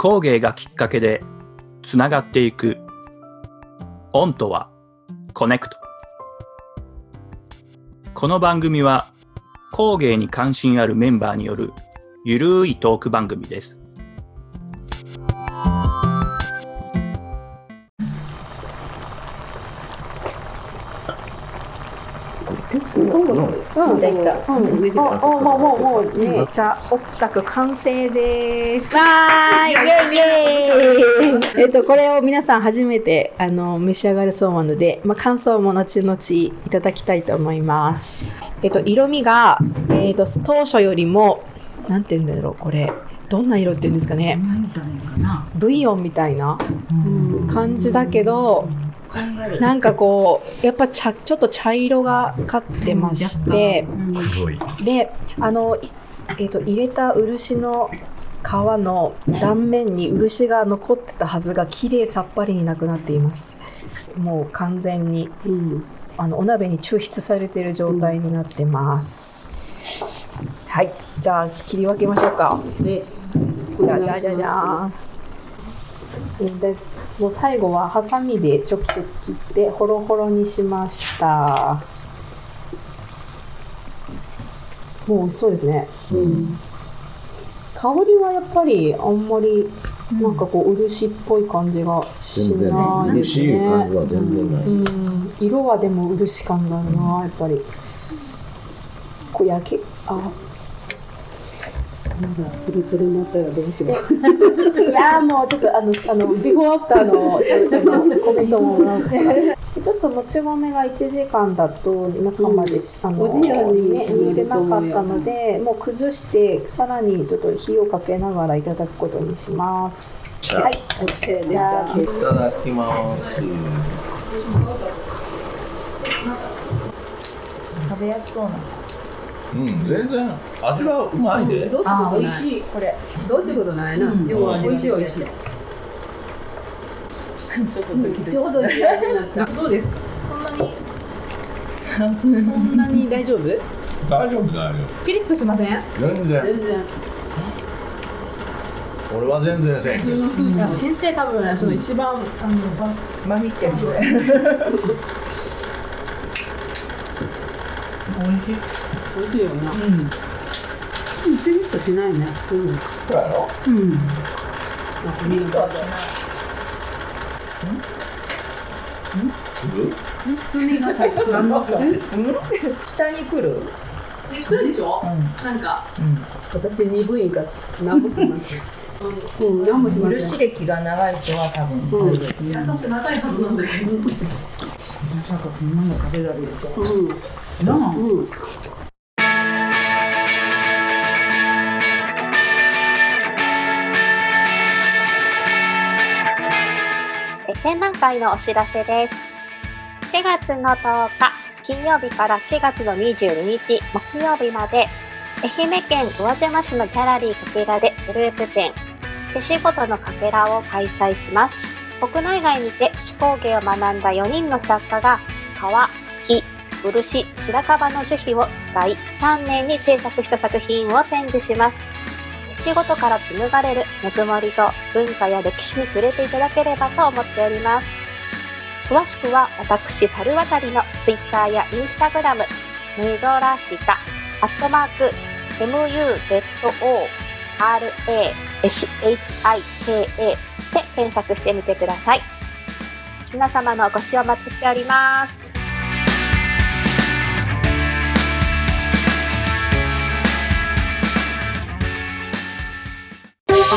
工芸がきっかけでつながっていく。オンとはコネクト。この番組は工芸に関心あるメンバーによるゆるいトーク番組です。うん、できた。うん、もう、もう、もう、もう、ね、じゃあ、おったく完成です。わーい、イェイイェイ。えっと、これを皆さん。初めて、あの、召し上がるそうなので、まあ、感想も後々いただきたいと思います。えっと、色味が、えっと、当初よりも、なん。て言うん。だろう、これ。どん。な色って言うん。ですかね。ブイヨンみたいな感じだけど、なんかこう、やっぱ茶ちょっと茶色がかってまして、で、あの、いえっ、と、入れた漆の皮の断面に漆が残ってたはずが綺麗さっぱりになくなっています。もう完全に、あの、お鍋に抽出されている状態になってます。はい、じゃあ切り分けましょうか。で、じゃあじゃあじゃあじゃあ。えーでもう最後はハサミでちょきちょき切ってホロホロにしました。もう美味しそうですね。香りはやっぱりあんまりなんかこう漆っぽい感じがしないですね。うん、色はでも漆感があるな、やっぱり。こう焼け、あ、ツルツルになったらどうしよう。いやーもうちょっとあのあのビフォーアフターののコメントももらうんですがちょっともち米が1時間だと中までし、あのおじやにね煮てなかったのでもう崩してさらにちょっと火をかけながらいただくことにします。はい、オッケーでじゃあいただきます。食べやすそうな。うん、全然味はうまいで。どうってことない。いこれ。どうってことないな。要は美味しい美味しい。ちょうどいい味になった。どうですか？そんなに 大丈夫？大丈夫だよ。ピリッとしません？全然。全然。俺は全然せんけど。いや先生多分その一番あのマミってる。美味しいよな。うん。ピリッとしないね。うん。そうやろ？うん。なんか見ると。炭が入ってる。下に来る。ね来るでしょ？なんか私鈍いから何もします。うん、何もしません。漆歴が長い人は多分。うん。私長いはずなんだけど。まさかこんなの食べられると。うん。なあ。うん。え展覧会のお知らせです。4月の10日金曜日から4月の22日木曜日まで愛媛県宇和島市のギャラリーかけらでグループ展手仕事のかけらを開催します。国内外にて手工芸を学んだ4人の作家が革、木、漆、白樺の樹皮を使い丹念に制作した作品を展示します。仕事から紡がれるぬくもりと文化や歴史に触れていただければと思っております。詳しくは私、猿渡の Twitter や Instagram、ヌドラシカ、アットマーク、MUZORASHIKA で検索してみてください。皆様のお越しをお待ちしております。聞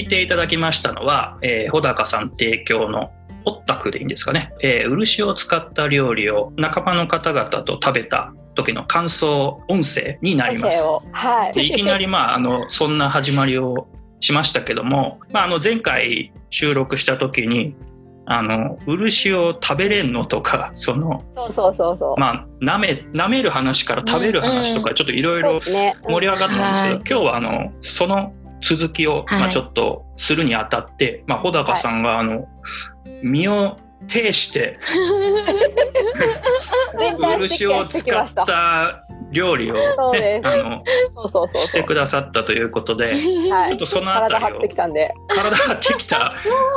いていただきましたのは、えー、穂高さん提供のオッタクでいいんですかね、えー漆を使った料理を仲間の方々と食べた時の感想音声になります。をはい。でいきなり、まあ、あのそんな始まりをしましたけども、まあ、あの前回収録した時にあの漆を食べれんのとか その、そうそうそうそう。まあ、舐め舐める話から食べる話とかちょっといろいろ。盛り上がったんですけど、はい今日はあのその続きを、まあ、はいちょっとするにあたって、まあ、穂高さんがあの身を呈して 漆を使った。た料理を、あのそうそうそうそう。してくださったということではいちょっとそのあた体張りをってきたんで。体張ってきた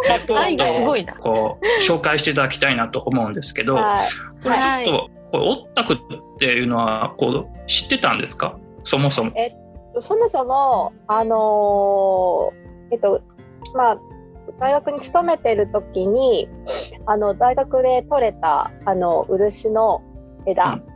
レポートをごいな。こう紹介していただきたいなと思うんですけど、はい。これはいちょっとこれオッタクっていうのはこう知ってたんですか？そもそも。そもそも、あのーえっと、まあ、大学に勤めてる時に、あの、大学で採れた、あの、漆の枝を、うん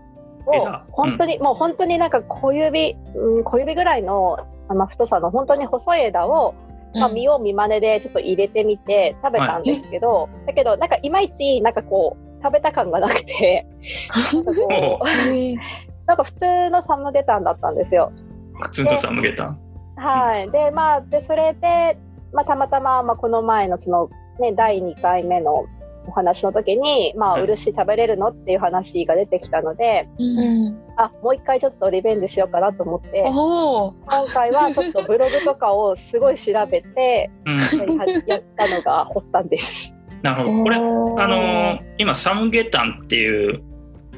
枝本当に、もう本当になんか小指、うん、小指ぐらいの、あまあ、太さの本当に細い枝を、まあ、見よう見まねでちょっと入れてみて食べたんですけど、だけど、なんかいまいち、なんかこう、食べた感がなくて、なんかこう、なんか普通のサムゲタンだったんですよ。普通のサムゲタン？はい。で、まあ、で、それで、まあ、たまたま、まあ、この前のその、ね、第2回目のお話の時に、まあ、うん漆食べれるのっていう話が出てきたので、うん。あ、もう一回ちょっとリベンジしようかなと思って、おお。今回はちょっとブログとかをすごい調べて、うん、やったのが発端です。なるほど。これ、ああのー今サムゲタンっていう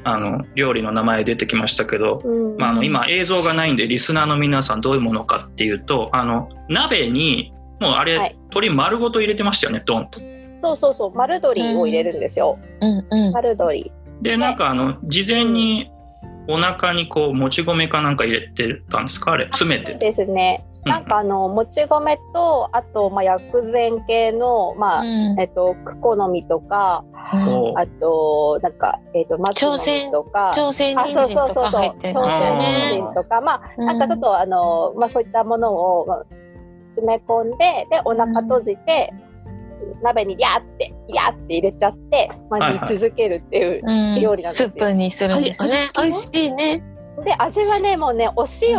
あの料理の名前出てきましたけど、うん。まあ、あの今映像がないんでリスナーの皆さんどういうものかっていうとあの鍋にもうあれ、はい鶏丸ごと入れてましたよねドンと。そうそうそう、丸鶏を入れるんですよ。うんうん。丸鶏。でなんかあの事前にお腹にこうもち米かなんか入れてたんですか？あれ詰めて。ですね。うんなんかあの、もち米と、あと、まあ、薬膳系の、まあ、うんえっと、クコの実とか、こうあと、なんか、えっ、と、松の実とか。朝鮮あ、人そう参とかそうそうそう。入ってますよ朝鮮ね。人参とか、まあ、うんなんかちょっと、あの、まあ、そういったものを、まあ、詰め込んで、で、お腹閉じて。鍋にやーって、やーって入れちゃって、ま煮続けるっていう。うん料理なんですよスープにするんですね美味しいね。で、味はね、もうね、お塩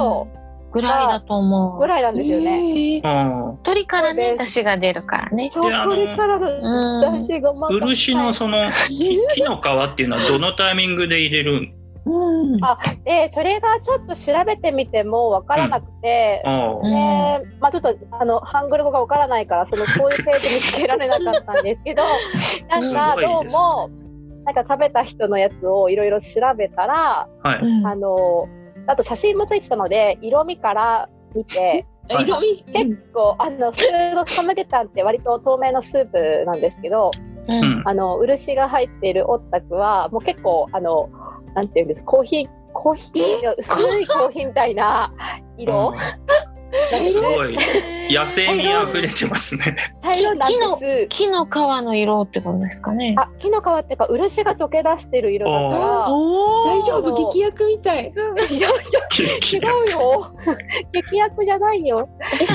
ぐらいだと思う。ぐらいなんですよね。えーうん鶏からね、出汁が出るからね。そう、であのこれからのうん出汁がまた。漆のその木木 の皮っていうのはどのタイミングで入れるうん。あで、それがちょっと調べてみてもわからなくて、の、うん。で、まあちょっと、あの、ハングル語がわからないから、その、そういうページ見つけられなかったんですけど、なんすか、どうも、なんか食べた人のやつをいろいろ調べたら、はい、うん。あの、あと写真もついてたので、色味から見て、はい。色味？結構、あの、普通のサムゲタンって割と透明のスープなんですけど、ううん。んあの、漆が入っているオッタクは、もう結構、あの、なんていうんですコーヒー、コーヒー、薄いコーヒーみたいな色、すごい 野生味あふれてますね。茶色なんです。木の皮の色ってことですかね。あ、木の皮っていうか、漆が溶け出してる色だかお大丈夫？劇薬みたい。ら。いやいや、違うよ。劇薬じゃないよ。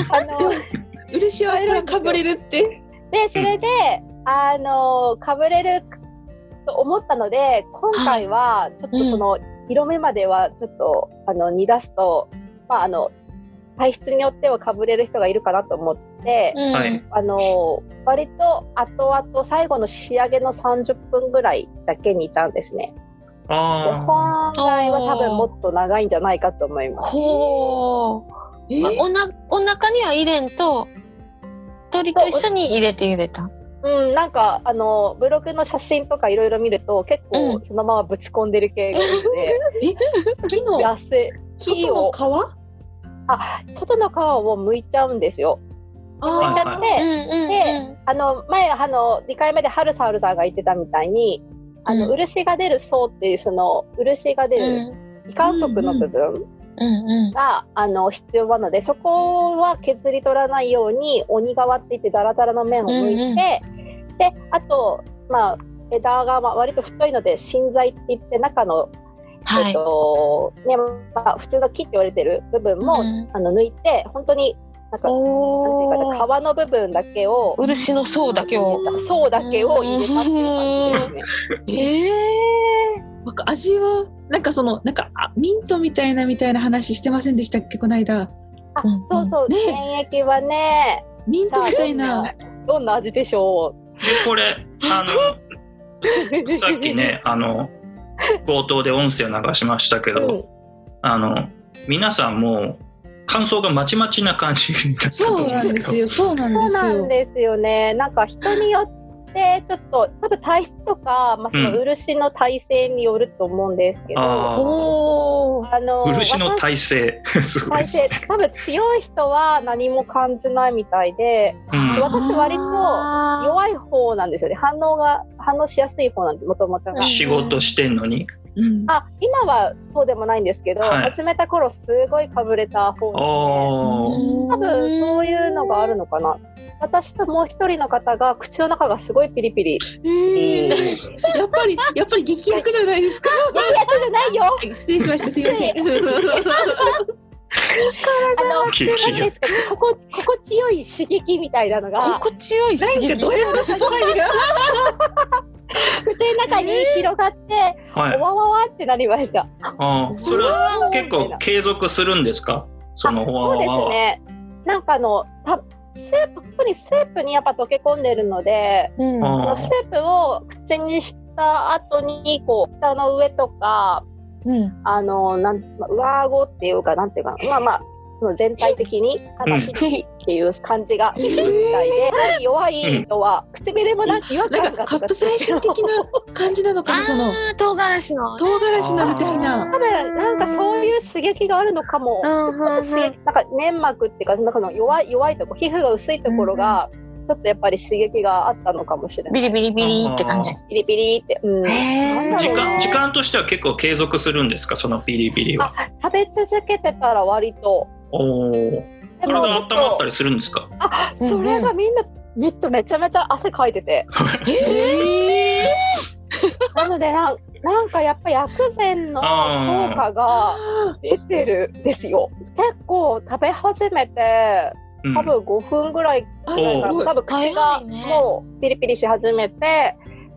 あの、漆はこれかぶれるって。で、それで、あの、かぶれると思ったので、今回は、ちょっとその、色目までは、ちょっと、あの、煮出すと、まあ、あの、体質によってはかぶれる人がいるかなと思って、うんはいあの、割と後々最後の仕上げの30分ぐらいだけ煮たんですね。本来は多分もっと長いんじゃないかと思います。おなお腹には入れんと鶏と一緒に入れて入れた。うん、なんか、あの、ブログの写真とかいろいろ見ると、結構うそのままぶち込んでる系が多くて、木の痩せ、外の皮？あ、外の皮を剥いちゃうんですよ。はいあだって、うんうんであの、前、あの、2回目で春サウルさんが言ってたみたいに、あの、うん。漆が出る層っていう、その、漆が出うん。る、気管束の部分うんうん。が、あの、必要なので、そこは削り取らないように、鬼側って言ってダラダラの面を剥いて、うんうんで、あと、まあ、枝がまあ割と太いので、芯材って言って、中の、えっはい。と、ね、まあ、普通の木って言われてる部分も、うん。あの、抜いて、本当に、なんか、なんていうおーか、皮の部分だけを、漆の層だけを。層だけを入れたっていう感じですね。ええなんか味はなんかそのなんかあミントみたいなみたいな話してませんでしたっけ？この間。あうん、そうそう、ね。原液はね、ミントみたいな。どんな味でしょでこれあの さっきねあの冒頭で音声を流しましたけう。ど、うん。あの皆さんもう感想がまちまちな感じだったとそう思うんでけどなんですすよ。そうなんそうですよ。なんですよね。なんか人によっでちょっと多分体質とか、まあ、そのうん。漆の体勢によると思うんですけど、あー。おー。あの漆の私体勢すごい体ですね。勢多分強い人は何も感じないみたいで、うん。私割と弱い方なんですよね。反応が反応しやすい方なんでもともとが。仕事してんのに？うん。あ今はそうでもないんですけど、はい。始めた頃すごいかぶれた方なので。多分そういうのがあるのかな。私ともう一人の方が口の中がすごいピリピリ。いえー、やっぱり、やっぱり激薬じゃないですか？やいや、そうじゃないよ。失礼しました。すいません。あの、激薬ここ、心地よい刺激みたいなのが、心地よい刺激。なんかどういうこと？口の中に広がって、はい。わわわってなりました。あーそれは結構継続するんですか？そのあそうですね。なんかあの、たスープ、特にスープにやっぱ溶け込んでるので、うん。あそのスープを口にした後に、こう、舌の上とか、うん。あの、なん、まあ上顎っていうか、なんていうかな、まあまあ、その全体的に、なんか、ヒリっていう感じがするみたいで、弱い人は、唇もなんか違和なん感がかカップサイシン的な感じなのかな、その唐辛子の。唐辛子のみたいな。多分、なんかそういう刺激があるのかも。うんうんうん刺激なんか粘膜っていうか、なんか弱い、弱いとこ、皮膚が薄いところが、ちょっとやっぱり刺激があったのかもしれない。ビリビリビリって感じ。ピリピリって。うん。時間時間としては結構継続するんですか？そのビリビリは。食べ続けてたら割と。おお。で体温まったりするんですか？あ、それがみんな、めっちゃめちゃめちゃ汗かいてて。えなのでなん、なんかやっぱ薬膳の効果が出てるんですよ。結構食べ始めて、うん多分5分ぐらいあ、ぐらいから、お多分口がもうピリピリし始めて、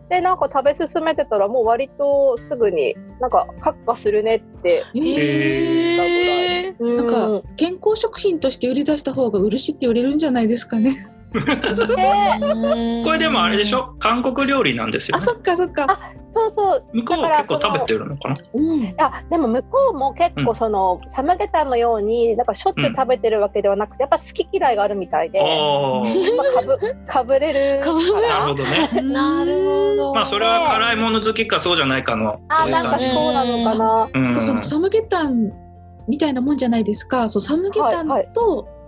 で、なんか食べ進めてたらもう割とすぐになんかカッカするねってえ言ったぐらい。うんなんか健康食品として売り出した方が漆って売れるんじゃないですかね。で これでもあれでしょ？韓国料理なんですよあ、ね。そっかそっか。そうそう。向こうは結構食べてるのかな？うん。いやでも向こうも結構その、サムゲタンのようになんかしょっちゅう食べてるわけではなくて、やっぱ好き嫌いがあるみたいで、ああ。まあ、かぶかぶれるかかぶれるなるらほどね。なるほど。まあそれは辛いもの好きかそうじゃないかの。あなんかそういう感じ。そうなのかな。うんなんかそのサムゲタンみたいなもんじゃないですか？そうサムゲタンと、はいはい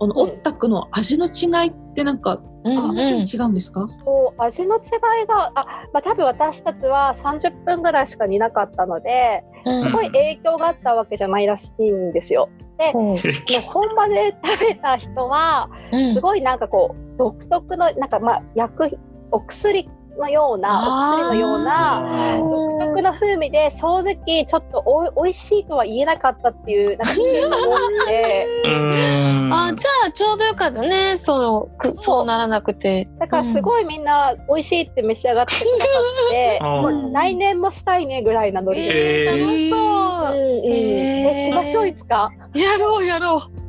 このオッタクの味の違いってなんか、うんあん違うんですか？そう味の違いがあ、まあ、多分私たちは30分ぐらいしか煮なかったのでうん。すごい影響があったわけじゃないらしいんですよ。でもう本場で食べた人はうん。すごいなんかこう独特のなんかまあ薬お薬のようなお薬のような独特な風味で正直ちょっとおい美味しいとは言えなかったっていうなんか意見が多くて。あじゃあちょうどよかったね。そのくそう。ならなくて。だからすごいみんな美味しいって召し上がってくださって、うん。もう来年もしたいねぐらいなノリで。えー。楽しそう。うんうん。へー。えしましょういつか。やろうやろう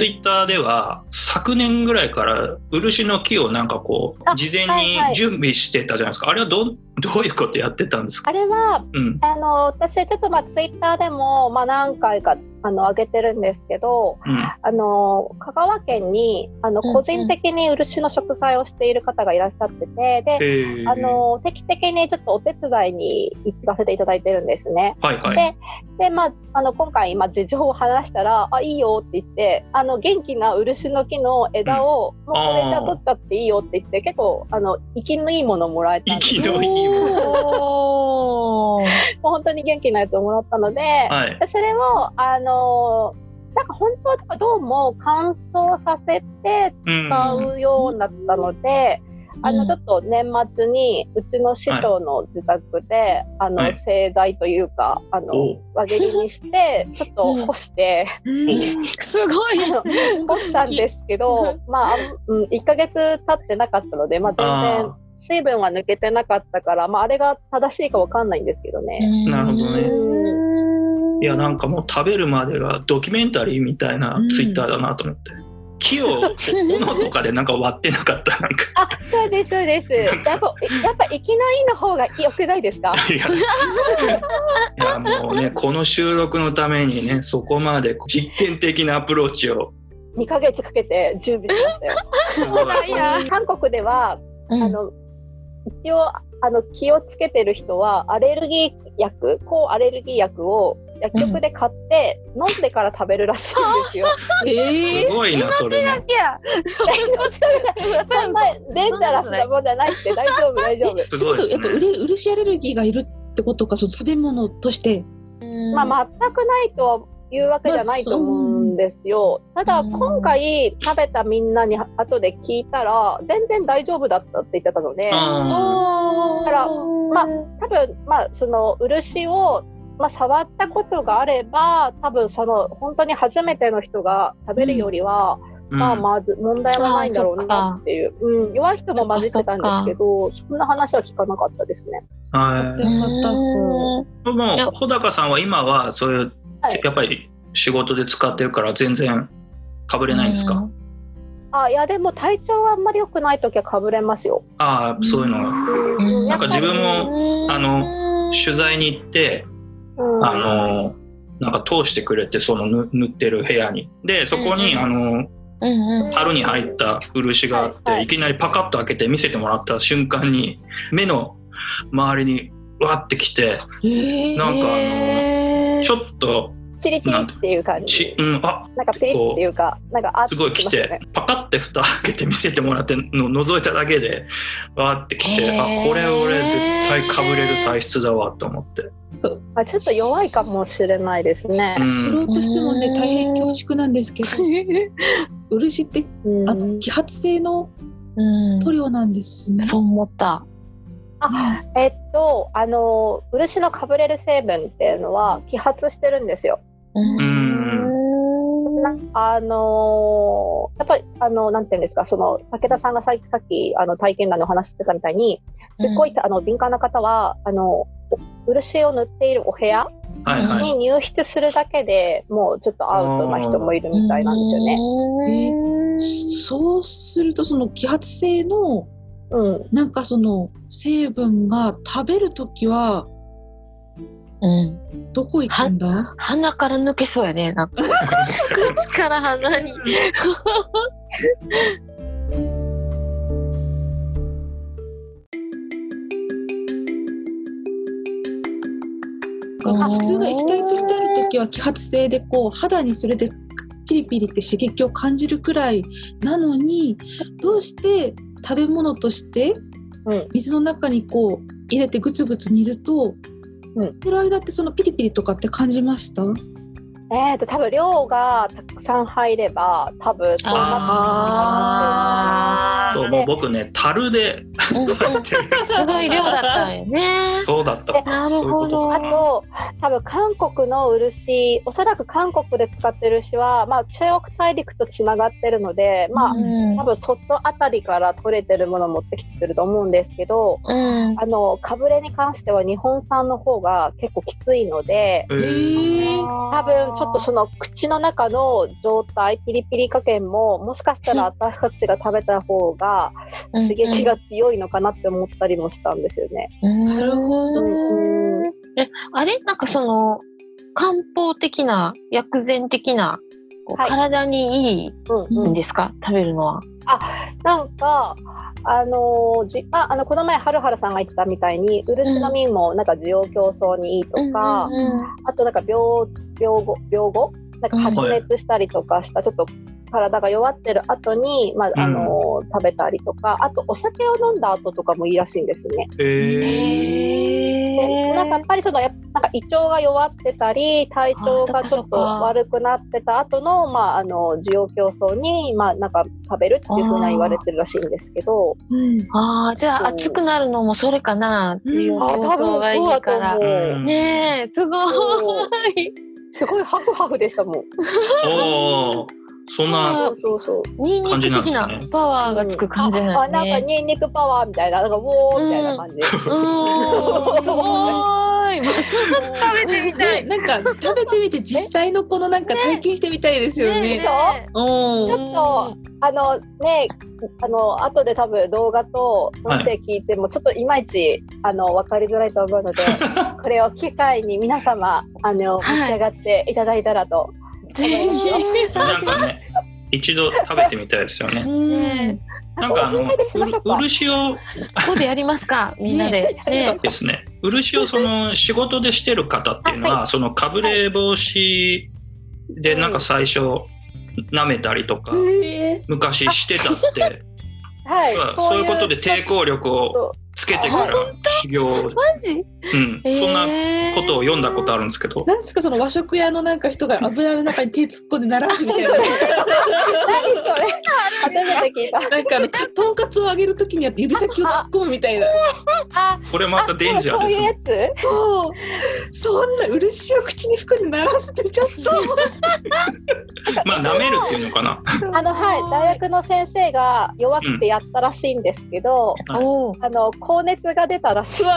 ツイッターでは昨年ぐらいから漆の木をなんかこうあ事前に準備してたじゃないですか。あれはどん どういうことやってたんですか？あれはうん。あの私ちょっとまあツイッターでもまあ何回かあの上げてるんですけど、うん。あの香川県にあのうんうん個人的に漆の植栽をしている方がいらっしゃってて、で。えーあの定期的にちょっとお手伝いに行かせていただいてるんですね。はいはい。でで、まあ、あの今回、まあ、事情を話したら「あいいよ」って言ってあの元気な漆の木の枝を、もうこれじゃ取っちゃっていいよって言って結構あの息のいいものをもらえたんです息のいい もう本当に元気なやつをもらったので、はい。でそれをあのなんか本当はどうも乾燥させてうん。使うようになったので、あうん。のちょっと年末にうちの師匠の自宅で、あのはい。盛大というかあのお。輪切りにしてちょっと干して、うん。すごい。あの干したんですけど、まあ、うん、1ヶ月経ってなかったので、まあ、全然あ水分は抜けてなかったから、まあ、あれが正しいかわかんないんですけどね。なるほどねうんいやなんかもう食べるまでがドキュメンタリーみたいなツイッターだなと思って。木を斧とかでなんか割ってなかったなんかあ、そうです、そうです。やっぱ、やっぱ、いきなりの方が良くないですか？いやいやもうね この収録のためにねそこまで実験的なアプローチを2ヶ月かけて準備しましたよ。韓国では、うんあの、一応、あの、気をつけてる人は、アレルギー薬、抗アレルギー薬を薬局で買って、飲んでから食べるらしいんですよ。えすごいなそれも そんなデンジャラスなもんじゃないって、大丈夫、大丈夫。すごいですやっぱうねれ漆アレルギーがいるってことかその食べ物としてまあ、全くないというわけじゃないと思うんですよ。ただ、うん。今回食べたみんなに後で聞いたら、全然大丈夫だったって言ってたので、あだからまあ、多分、まあ、その漆を、まあ、触ったことがあれば、多分その本当に初めての人が食べるよりは、ーまあ、うんまず問題はないんだろうなっていう、うん、弱い人も混じってたんですけど、そんな話は聞かなかったですね。はい。よかった。も穂高さんは今はそういうはい。やっぱり仕事で使ってるから全然かぶれないんですか、あいや、でも体調があんまり良くないときはかぶれますよ。ああそういうのがうん。なんか自分も、もあの取材に行ってうん。あのなんか通してくれてその塗塗ってる部屋に。でそこに、うんあのうんうん。樽に入った漆があって、はいはい。いきなりパカッと開けて見せてもらった瞬間に目の周りにわってきてえー。なんかあのちょっとチリチリっていう感じち、。うん、あなんかピリッっていうか、なんかあすごい来て、パカって蓋開けて見せてもらっての覗いただけでわーって来て、あこれ俺絶対かぶれる体質だわと思って、あちょっと弱いかもしれないですね。うん素人質問で大変恐縮なんですけど漆ってうんあの揮発性のうん塗料なんですね。そう思った。あえっと、あの、漆のかぶれる成分っていうのは揮発してるんですよ。なあのーやっぱり、あの、なんていうんですか、その、武田さんがさっき、さっき、あの、体験談のお話してたみたいに、すっごい、あの、敏感な方は、あの、漆を塗っているお部屋はいはい、に入室するだけでもうちょっとアウトな人もいるみたいなんですよね。ねそうするとその揮発性のうん。なんかその成分が食べるときはうん。どこ行くんだ？鼻から抜けそうやね。なんか口から鼻に。普通の液体としてあるときは揮発性でこう肌にそれでピリピリって刺激を感じるくらいなのにどうして食べ物としてうん水の中にこう入れてグツグツ煮ると、うん。てる間ってそのピリピリとかって感じました？えっ、と、多分量がたくさん入れば、多分そうなあそうもう僕ね樽で すごい量だったんよね。そうだった。なるほど。あと、多分韓国の漆、おそらく韓国で使ってる漆は、まあ、中国大陸とつながってるので、まあ、うん。多分外あたりから取れてるものを持ってきてると思うんですけど、うん。あの、かぶれに関しては日本産の方が結構きついので、ええー。ー、多分ちょっとその口の中の状態、ピリピリ加減も、もしかしたら私たちが食べた方が刺激が強いのかなって思ったりもしたんですよね。ななるほどうんあれ？なんかその漢方的な薬膳的なこうはい。体にいいうんうん。んですか、食べるのは。なんか、あのーじああのこの前、はるはるさんが言ってたみたいに、漆の実もなんか需要競争にいいとか、うんうんあとなんか病病後、病後？なんか発熱したりとかした、ちょっと体が弱ってる後に、まああのー食べたりとか、あとお酒を飲んだ後とかもいいらしいんですね。えー。でなんかやっぱりちょっとやっなんか胃腸が弱ってたり、体調がちょっと悪くなってた後の、まあ、あの、需要競争に、まあ、なんか食べるっていうふうな言われてるらしいんですけど、うん。ああ、じゃそう。あ暑くなるのもそれかな。うん。需要あ競争がいいから。ねえ、すごそう。い。すごいハフハフでしたもん。そんな感じななんですねパワーがつく感じあなあなんかんね。ニンニクパワーみたいな、なんかウォーみたいな感じ。うん、すごい。食べてみたい。ね、なんか食べてみて実際のこのなんか体験してみたいですよね。ねうんちょっと、あのね、あの、後で多分動画と音声聞いても、ちょっといまいち、あの、わかりづらいと思うので、これを機会に皆様、あの、召し上がっていただいたらと。なんかね、一度食べてみたいですよね。うん。なんかあの、漆をここでやりますか、みんなで。ね。ですね、漆をその仕事でしてる方っていうのは、そのかぶれ防止でなんか最初舐めたりとか、え昔してたって、はい。まあそういうことで抵抗力をつけてから修行を、マジ？うん、そんなことを読んだことあるんですけどー、、なんですかその和食屋のなんか人が油の中に手突っ込んで鳴らすみたいな。何それ？初めて聞いた。なんかあのかとんかつを揚げるときにやって指先を突っ込むみたいな。あ、これまたデンジャーですそういうやね。つそうそんな漆を口に含んで鳴らすってちょっと。まあ舐めるっていうのかな。あの、はい、大学の先生が弱くてやったらしいんですけど、はいおーあの、高熱が出たらしい。うわ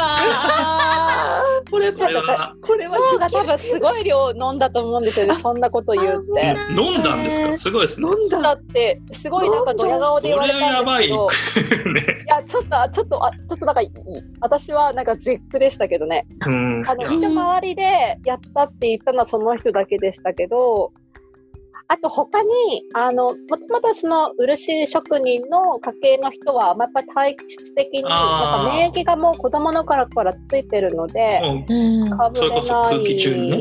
ーこれ これはこれは多分すごい量飲んだと思うんですよね、そんなこと言うって。飲んだんですか？すごいですね。飲んだだ。って、すごいなんかドヤ顔で言われこれはやばいたんですけど、ね。いや、ちょっと、あちょっと、あちょっとなんか私はなんか絶句でしたけどね。うん。あの、一応周りでやったって言ったのはその人だけでしたけど、あと他に、あの、もともとその漆職人の家系の人は、まあやっぱり体質的に、なんか免疫がもう子供の頃からついてるので、もうん。かぶれない。それこそ空気中に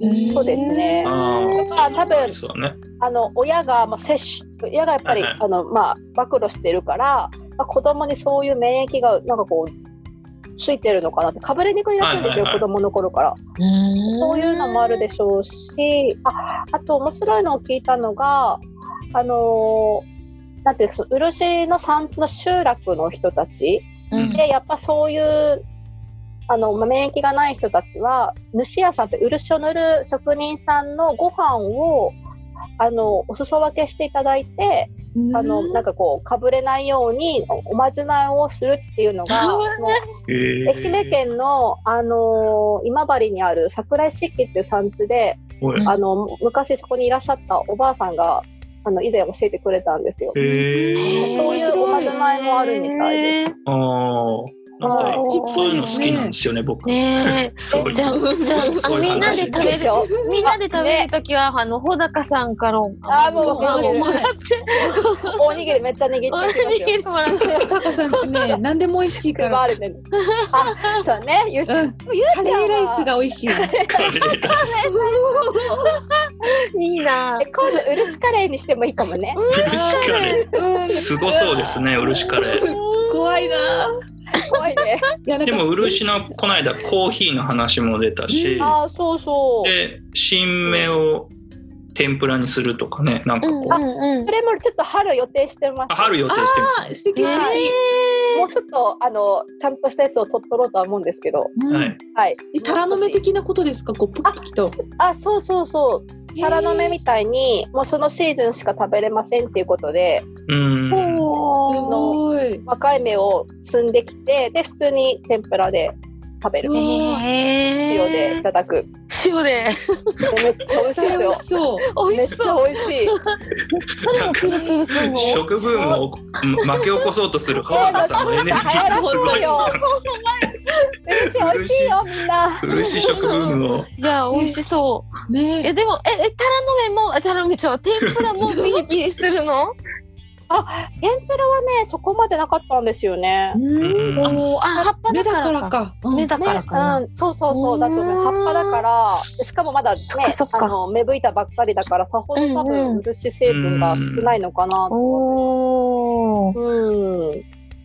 ねそうですねう。ああ多分そうね。あの親が、まあ、接種親がやっぱり、はいはいあのまあ、暴露してるから、まあ、子供にそういう免疫がなんかこうついてるのかなってかぶれにくいらしいんですよ、はいはいはい。子供の頃から。そういうのもあるでしょうしああと面白いのを聞いたのがあのーなんていうんですか漆の産地の集落の人たち。うん。でやっぱそういうあのまあ免疫がない人たちは主屋さんって漆を塗る職人さんのご飯をあのお裾分けしていただいて、あのなんかこうかぶれないようにおおまじないをするっていうのが、そのえ愛媛県の、あのー今治にある桜井漆器っていう産地で、あの昔そこにいらっしゃったおばあさんがあの以前教えてくれたんですよ。へー。そういうおまじないもあるみたいです。あーなんかはいそういうの好きなんですよね、僕。ね そういうじゃあ、じゃあ、みんなで話食べるでしょ。みんなで食べるときは、あの、穂高さんから、あーもうご飯をもらって、おにぎりめっちゃ握ってきおますよ。にぎりもらって。タカさんちね、何でも美味しいから。配 あそうね。ゆカレーライスが美味しい。カレーライス いいなえ今度漆カレーにしてもいいかもね。漆カレうんー。すごそうですね、漆カレー。怖いな。怖いね。でも漆のこの間コーヒーの話も出たし、あー、そうそう。で新芽を天ぷらにするとかね、なんかこう、うんうんうんそ。れもちょっと春予定してます。あ春予定してるんあ素敵素敵。もうちょっとあのちゃんとしたやつを取っ取ろうとは思うんですけど、うん。はい。はい。えタラの芽的なことですか？こうポキと。あ、そうそうそう。タラの芽みたいに、もうそのシーズンしか食べれませんっていうことで、うん。すの。若い芽を摘んできて、で普通に天ぷらで食べる。塩でいーただく。塩で。でめっちゃ美味しいですよ美味。しそう。美めっちゃ味しそう。美味しい。食ブームを巻き起こそうとする浜田さんのエネルギーがすごいですよね。めっちゃ美味しいよ、みんな。漆食ブームを。いや、美味しそう。ねえ、でも、え、え、タラの芽も、あタラの芽ちゃう、天ぷらもピリピリするの？天ぷらはね、そこまでなかったんですよね。うんおーあ、葉っぱ目だからだからか。か。うん目だからかうん、そうそうそう、だと思う葉っぱだから、しかもまだねそっかそっ、かあの芽吹いたばっかりだから、さほど多うんう分ん漆成分が少ないのかなと思おー。う。うん。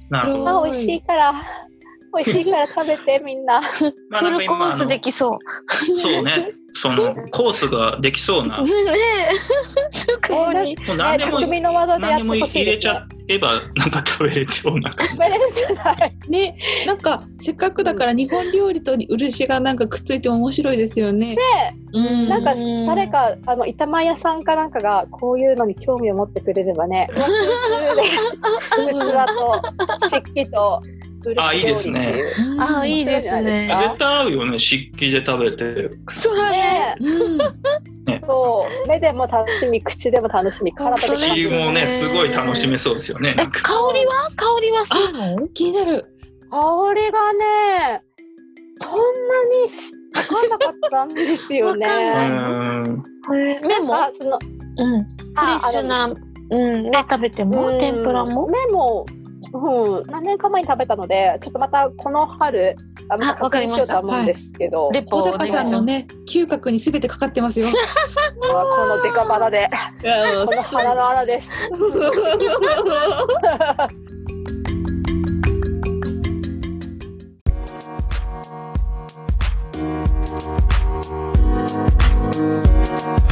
なるほど。まあ、美味しいから、美味しいから食べて、みんな。まあフルコースできそう。そうね。そのコースができそうな。もねえ。食後に。う何でね、も匠の技でやって何でもほしいです、入れちゃね。えばなんか食べれそうな感じ食。べれるんじゃない？ねなんかせっかくだから日本料理と漆がなんかくっついても面白いですよね。うんなんか誰かあの板前屋さんかなんかがこういうのに興味を持ってくれればね、普通で 器と漆器とあいいですね。うん。ああ、いいですね。絶対合うよね湿気で食べて。そうだね。ね。うん そう。目でも楽しみ口でも楽しみ体でも楽しみ。口もねすごい楽しめそうですよね香りは？香りはするの？気になる。香りがねそんなにし分かんなかったんですよね。目もあそのうん。フレッシュな、うん、ね、食べても、うん。天ぷらも？目も、うん、何年か前に食べたのでちょっとまたこの春あまたあわかりました。確認しようと思うんですけど、レポ小高さんのね、嗅覚にすべてかかってますよ。まあこのデカバナで。この鼻の穴です。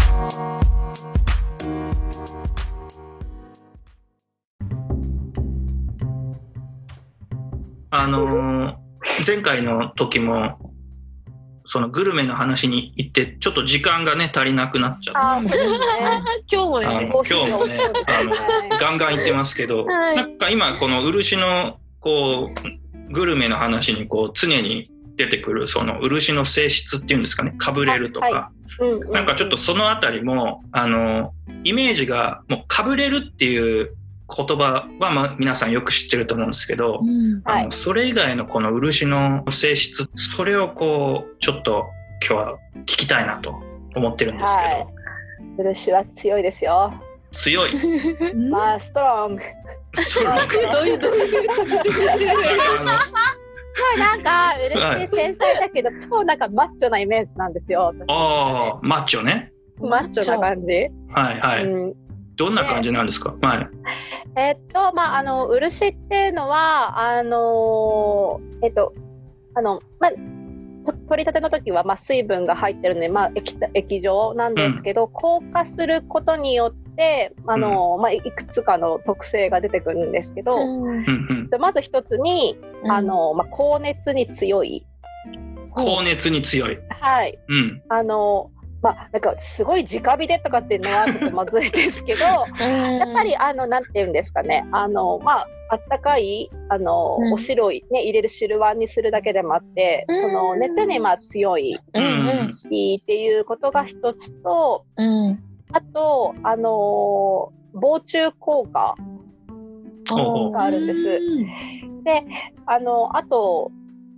あのー前回の時もそのグルメの話に行ってちょっと時間がね足りなくなっちゃってあそうですね。今日もね。今日もねあのガンガン行ってますけど、はい。なんか今この漆のこうグルメの話にこう常に出てくるその漆の性質っていうんですかねかぶれるとか、あはうんうん。なんかちょっとそのあたりもあのイメージがもうかぶれるっていう言葉は、まあ、皆さんよく知ってると思うんですけど、うん。あのそれ以外のこの漆の性質それをこうちょっと今日は聞きたいなと思ってるんですけど、はい。漆は強いですよ。強い。うん。まあストロング。どういうどういうちょちょちょちょちょなんかすごいなんか漆繊細だけど超なんかマッチョなイメージなんですよ。あのあーマッチョね。マッチョな感じ。はいはい、うんどんな感じなんですか、はい。えっと、まあ、あの、漆っていうのは、あのーえっと、あの、まあ、と取り立ての時は、まあ、水分が入ってるので、まあ、液体液状なんですけど、硬化することによって、あのーまあ、いくつかの特性が出てくるんですけど、うんうん。うん、でまず一つに、あ、のーまあ、高熱に強い。高熱に強い、はい。うん。あのーまあ、なんか、すごい直火でとかっていうのは、ちょっとまずいですけど、やっぱりあのなんて言うんですかね。あのまああったかいあの、うん。お白いね入れる汁碗にするだけでもあって、うん。その熱にまあ強いうん。っていうことが一つとうん。あとあの防虫効果があるんです。であのあと、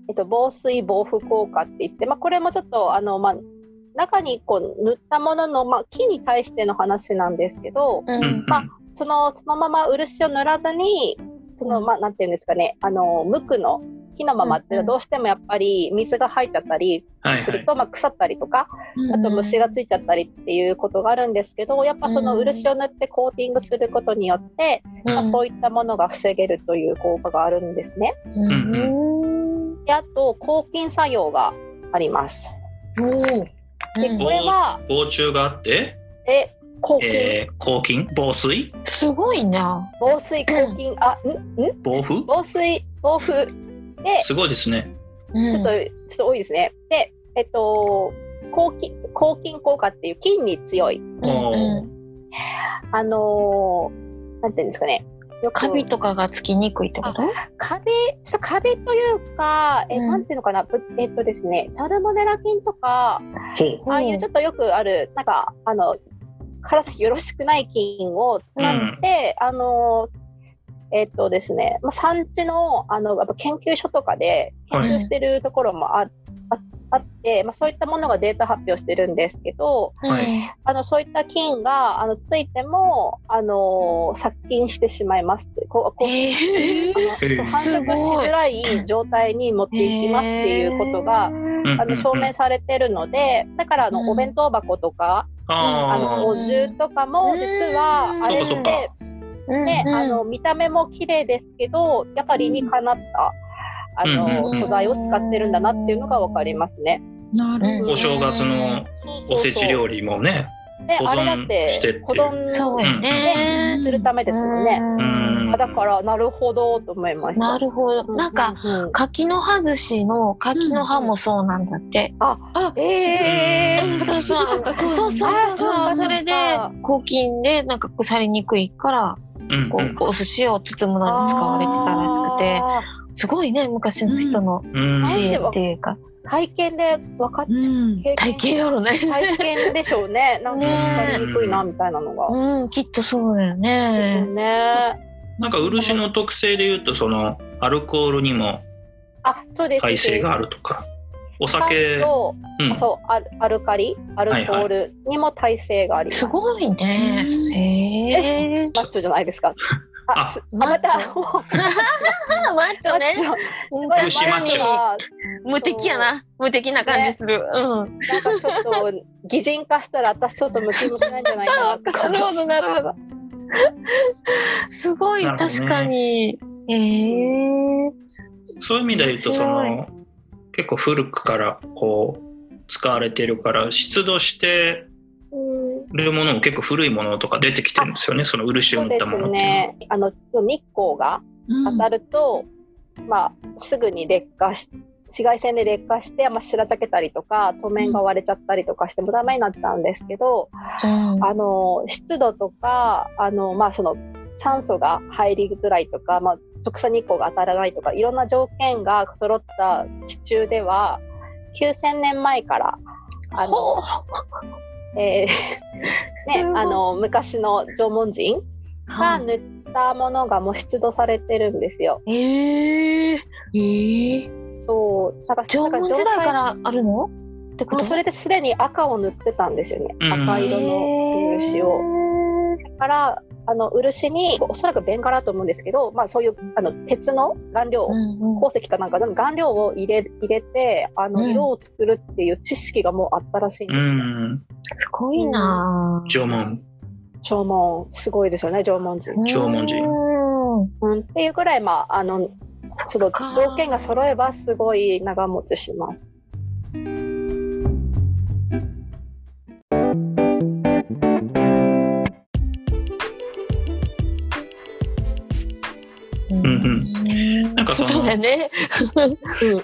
えっと、防水防腐効果って言って、まあ、これもちょっとあの、まあ、中にこう塗ったものの、まあ、木に対しての話なんですけど、ううん。まあそのそのまま漆を塗らずにその、まあ、なんていうんですかねあの無垢の木のままっていうのはどうしてもやっぱり水が入っちゃったりすると、まあ、腐ったりとかあと虫がついちゃったりっていうことがあるんですけどやっぱその漆を塗ってコーティングすることによって、まあ、そういったものが防げるという効果があるんですね。うんであと抗菌作用があります。でこれは防虫があって、え抗菌、えー、抗菌？防水？すごいな。防水抗菌。あん？ん？防腐防水防腐ですごいですね。ちちょっと、ちょっと多いですね。で、えっと、抗菌、抗菌効果っていう菌に強い。おー。あのーなんていうんですかね。カビとかがつきにくいってこと？カビ、ちょっとカビというか、え、うん。なんていうのかな、ぶえっとですね、サルモネラ菌とか、ああいうちょっとよくある、なんか、あの、体よろしくない菌を使って、あの、えっとですね、まあ、産地の、あの、やっぱ研究所とかで研究してるところもあ,、ああって、まあ、そういったものがデータ発表してるんですけど、はい。あのそういった菌があのついてもあの殺菌してしまいますってこうこうえー。繁殖しづらい状態に持っていきますっていうことが、うんあの証明されてるのでだからあの、うん。お弁当箱とか、ああのお重とかも実はうん。あれってね、あの見た目も綺麗ですけどやっぱり理にかなったあの、うん素材を使ってるんだなっていうのがわかりますね。なるほど。お正月のおせち料理もねね、保あれだっ存して保存そうやね。するためですよね。うんあだからなるほどと思いました。なるほど。なんか、うんうん柿の葉寿司の柿の葉もそうなんだって。あ、えーうんそうそう。柿渋とかそうそうそうあそう。そうそれであ、抗菌で、なんか腐りにくいから、うんこう、お寿司を包むのに使われてたらしくて、あすごいね、昔の人のうん知恵っていうか、ー体験で分かっうん。経体験やろね。体験でしょうね。なんかね分かりにくいなみたいなのが。うん、きっとそうだよね。ね。なんか漆の特性で言うとそのアルコールにもあ、そうです。耐性があるとかお酒、とうん、そうアルアルカリ？アルコールにも耐性があります。すごいね。へえ。マッチョじゃないですか。あすまた マッチョね。漆マッチョ無敵やな。無敵な感じする。うん。なんかちょっと擬人化したら私ちょっとムキムキなんじゃないかな なるほど、なるほど。すごい、確かに。へえ。そういう意味で言うとその結構古くからこう使われてるから出土してるものも結構古いものとか出てきてるんですよねその漆をそうです塗ったものっていうのは。ね。あの日光が当たると、まあすぐに劣化し紫外線で劣化して、まあ、白けたりとか透明が割れちゃったりとかしてもダメになっちゃうんですけど、うん。あの湿度とかあの、まあ、その酸素が入りづらいとか、まあ、直射日光が当たらないとかいろんな条件が揃った地中では9000年前からあの、えーね、あの昔の縄文人が塗ったものがもう出土されてるんですよ。ええ。ええ。そう。だから縄文時代からあるの？ってこと？それですでに赤を塗ってたんですよね、うん。赤色の漆を。だからあの漆におそらくベンガラだと思うんですけど、まあ、そういうあの鉄の顔料、うんうん。鉱石かなんかの顔料を入れ入れてあのうん。色を作るっていう知識がもうあったらしいんですうよ、ん。すごいな。ぁ。縄文。縄文。すごいですよね縄文人。縄文人。うん。うん、っていうぐらい、まあ、あのそのか。条件が揃えばすごい長持ちします。かそのそうだね。うん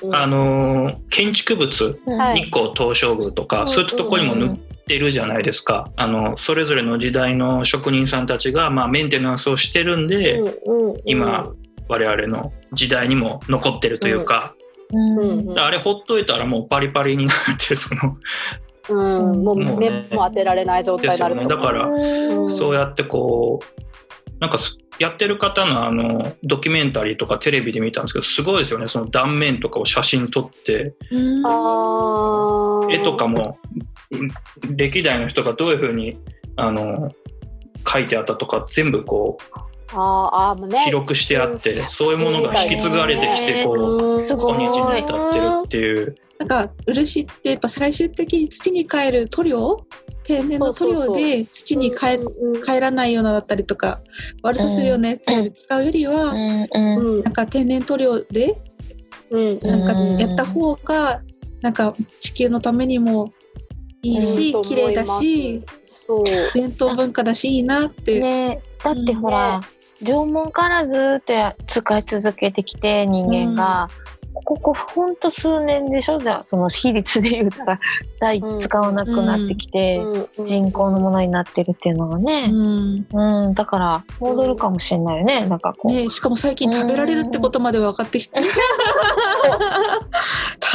うん。あのー建築物はい。日光東照宮とか、そういったところにも塗ってるじゃないですか。あのそれぞれの時代の職人さんたちが、まあ、メンテナンスをしてるんで、うんうんうん。今我々の時代にも残ってるというか、うんうん。うんあれほっといたらもうパリパリになってそのうん、もうもう目ねも当てられない状態になるですよね。だからうん。そうやってこうなんかすやってる方のあのドキュメンタリーとかテレビで見たんですけどすごいですよね。その断面とかを写真撮って。絵とかもうん歴代の人がどういうふうにあの書いてあったとか全部こうあーあーもうね。記録してあってそういうものが引き継がれてきてこう今日に至ってるっていう。なんか漆ってやっぱ最終的に土に帰る塗料天然の塗料で土に帰うん帰らないようなだったりとか悪さするようなやつより使うよりは、うんなんか天然塗料でうんなんかうんやった方がなんか地球のためにもいいし、うん。綺麗だし伝統文化だしいいなって、ね。だってほら、縄文からずっと使い続けてきて人間が、ここほんと数年でしょ？じゃあその比率で言ったら再使わなくなってきて、うん。人工のものになってるっていうのがね、うん。うん、だから戻るかもしれないよねなんかこう、ね、しかも最近食べられるってことまで分かってきて。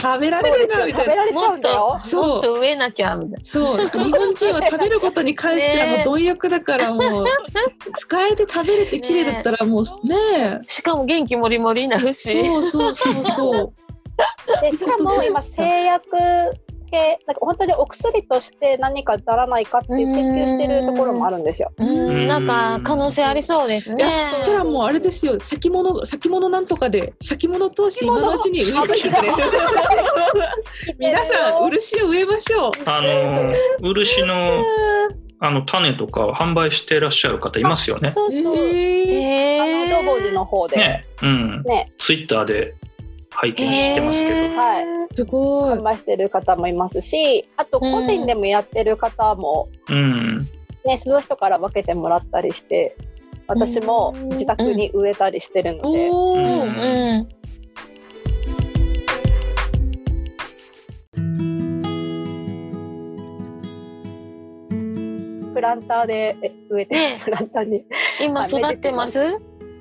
食べられるんだみたいな。食べられちゃうんだよ。もっと。植えなきゃみたいな。そう。日本人は食べることに関してはもう貪欲だからもう使えて食べれて綺麗だったらもうねしかも元気もりもりになるし。そうそうそうそうでしかも今製薬系なんか本当にお薬として何かならないかっていう研究してるところもあるんですよ。うん、なんか可能性ありそうですいね。やしたらもうあれですよ。先物先物なんとかで先物通して今のうちに植えといてくれ 皆さん漆を植えましょう。あの漆のあの種とかを販売してらっしゃる方いますよね。そうそう。えー。えあの縄文寺の方で。ね。ね、うん、ツイッターで拝見してますけど、はい。すごい販。売してる方もいますし、あと個人でもやってる方も、うん、ね、その人から分けてもらったりして、私も自宅に植えたりしてるので、おうんお。うん。プランターでえ植えて、ねプランターに。今育ってます？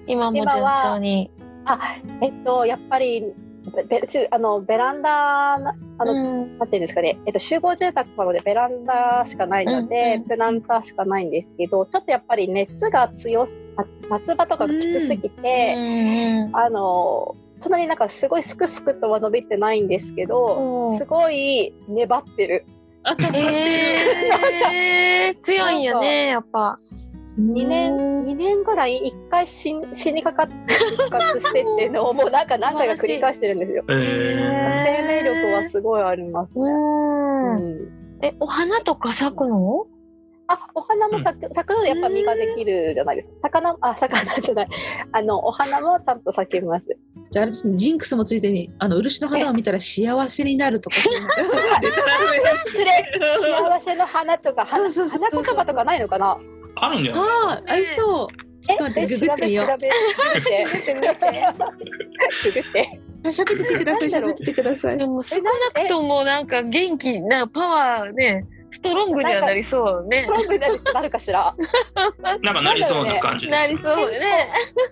今も順調に。あ、えっと、やっぱり、べべあのベランダなあの、うんなんていうんですかね、えっと、集合住宅なのでベランダしかないので、うんうんプランターしかないんですけど、ちょっとやっぱり熱が強夏場とかがきつすぎて、うんあの、そんなになんかすごいすくすくとは伸びてないんですけど、うんすごい粘ってる。あ、頑張ってる。えー、強いんやね、やっぱ。2年、2年ぐらい一回死ん死にかかって復活してっていうのを もうなんか何回か繰り返してるんですよ。えー生命力はすごいありますね。うん。うんえ、お花とか咲くの？あ、お花も咲く、咲くのでやっぱ実ができるじゃないですか。魚、あ、魚じゃない。あの、お花もちゃんと咲きます。じゃああれですね、ジンクスもついてに、あの、漆の花を見たら幸せになるとか。失礼。幸せの花とか、花言葉とかないのかな？あるんじゃないああ、ありそう。ちょっと待って、ググってみよう調。べ、て、ググって。喋っててください、喋っててください。でも少なくともなんか元気なパワーね、ストロングにはなりそうねスト。ロングになるなるかしら。なんかなりそうな感じなりそうね。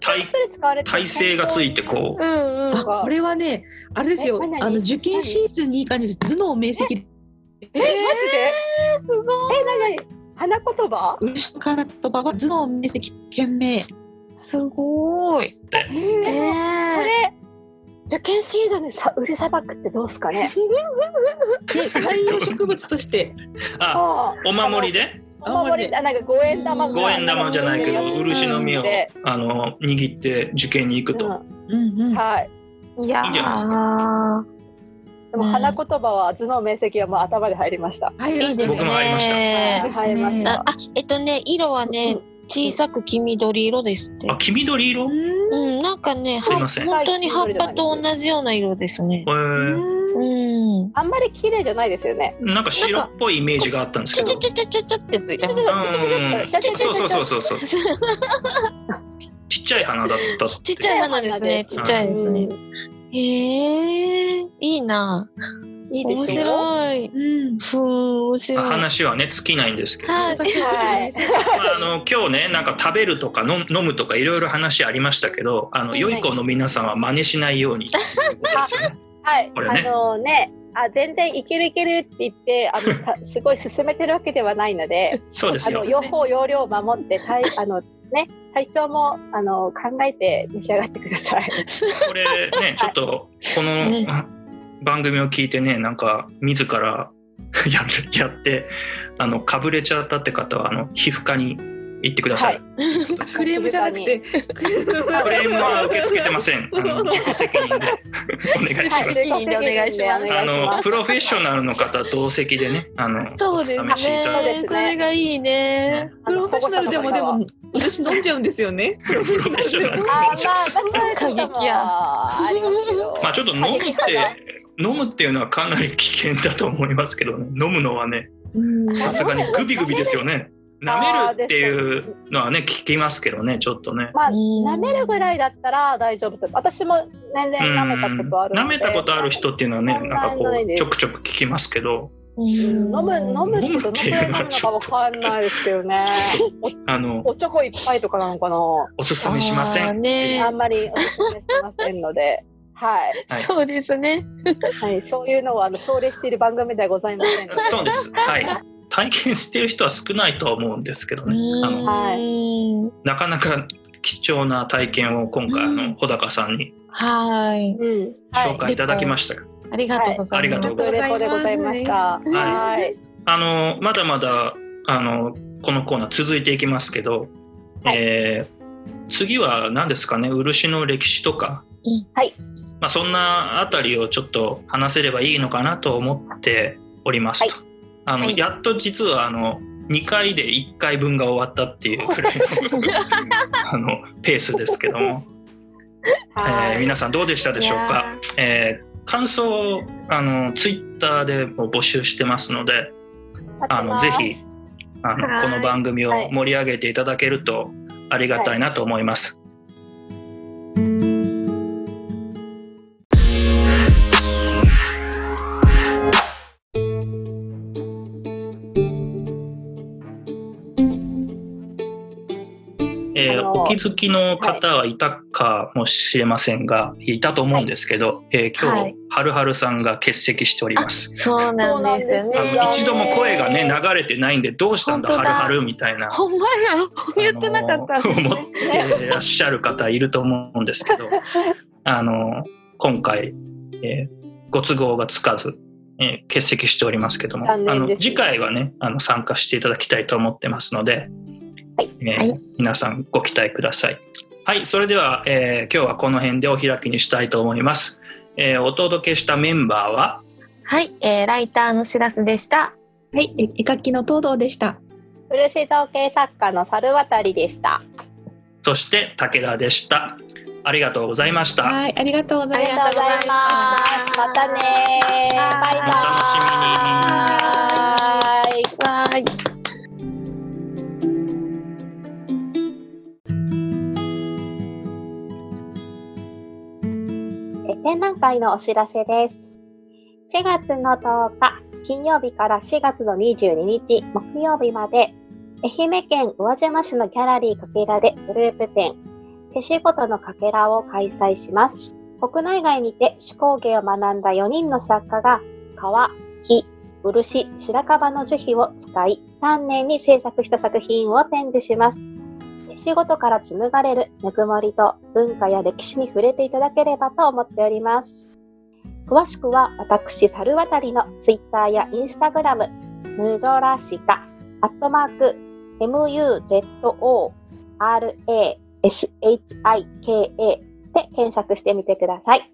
体体勢がついてこううんうん。あ、これはね、あれですよあの、受験シーズンにいい感じです。頭脳明晰。え、マジで？すごい。え、なになに花言葉？漆の花とばは頭脳明晰、賢明。すごい。ねこえれ、受験シーズンでさ、ウル砂漠ってどうすかね？で、観葉植物として。ああお守りで？お守り、あ、なんか五円玉が五円玉じゃないけどうん。漆の実をで。あの握って受験に行くと、うん。うん。はい。いやいいんじゃないですーでも花言葉は頭脳明晰はもう頭に入りました。入りましたいいです僕も入りましたねで。す入りましね。たあ、あえっとね、色はね、小さく黄緑色ですって。あ黄緑色、うんうん、なんかね、すいませんは本当に葉っぱと同じような色ですねえ。ーうん。あんまり綺麗じゃないですよね。なんか白っぽいイメージがあったんですちけどょちょちょちょちょってついてます。うんそうそうそうそうそうちっちゃい花だったってちっちゃい花ですね。ちっちゃいですね。へえ、いいな。いいで面。白い。うん。ふーん、面ま白い。あ話はね尽きないんですけど、はい。はい。まあ、あの今日ねなんか食べるとか飲む飲むとかいろいろ話ありましたけどあのはい良い子の皆さんは真似しないようにね。はい。これねあのね、あ全然いけるいけるって言って、あの たすごい進めてるわけではないので、そうですよあの。用法用量を守って体あのね。体調もあの考えて召し上がってください。これねちょっとこの番組を聞いてねなんか自ら やってあのかぶれちゃったって方はあの皮膚科に行ってください。はいクレームじゃなくて。クレームは受け付けてません。あの自己 責任でお願いします。はい責任でお願いしますあのプロフェッショナルの方同席でね、あのそうですね。それがいいね。プロフェッショナルでもでも、漆飲んじゃうんですよね。プロフェッショナル あまあ過激やまあちょっと飲むって飲むっていうのはかなり危険だと思いますけどね。飲むのはね、うんさすがにグビグビですよね。舐めるっていうのはね聞きますけどね、ちょっとね。まあ、うん舐めるぐらいだったら大丈夫です。私も全然舐めたことあるので。舐めたことある人っていうのはね、なんかこうちょくちょく聞きますけど、うん飲む、飲むっていうのはちょっとわかんないですけどね。あのおおちょこいっぱいとかなのかな。おすすめしません。あーねあんまりおすすめしませんので。はい。はいそうですね。はい。そういうのは、あの、奨励している番組ではございません。そうです。はい。体験してる人は少ないとは思うんですけどね。あのはい。なかなか貴重な体験を今回あの穂高さんに。紹介いただきましたが、ありがとうございます。はいありがとうございました。はい。あのまだまだあのこのコーナー続いていきますけど、はいえー次は何ですかね？漆の歴史とか、うんはいまあ、そんなあたりをちょっと話せればいいのかなと思っておりますと、あのはい。やっと実はあの2回で1回分が終わったっていう くらいの あのペースですけども。えー皆さんどうでしたでしょうか、えー感想をあのツイッターでも募集してますのであのぜひあのはい。この番組を盛り上げていただけるとありがたいなと思います。えー気づきの方はいたかもしれませんが、い、たと思うんですけど、えー今日、はいはるはるさんが欠席しております。そうなんですよあね。の一度も声がね流れてないんでどうしたんだはるはるみたいなほんまや、言ってなかったね。思ってらっしゃる方いると思うんですけど あの今回、えーご都合がつかず、えー欠席しておりますけども、あの次回はねあの参加していただきたいと思ってますので、はいえーはい皆さんご期待ください。はい、それでは、えー今日はこの辺でお開きにしたいと思います。えーお届けしたメンバーは？はい、えーライターのしらすでした。はい、え絵描きの東堂でした。漆造形作家の猿渡でした。そして武田でした。ありがとうございました。はい、ありがとうございありがとうございます。またねバイバイ。お楽しみに展覧会のお知らせです。4月の10日、金曜日から4月の22日、木曜日まで、愛媛県宇和島市のギャラリーかけらでグループ展、手仕事のかけらを開催します。国内外にて手工芸を学んだ4人の作家が、革、木、漆、白樺の樹皮を使い、丹念に制作した作品を展示します。仕事から紡がれるぬくもりと文化や歴史に触れていただければと思っております。詳しくは私、猿渡りのツイッターやインスタグラム、ムジョラシカ、アットマーク、MUZORASHIKA で検索してみてください。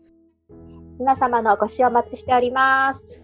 皆様のお越しをお待ちしております。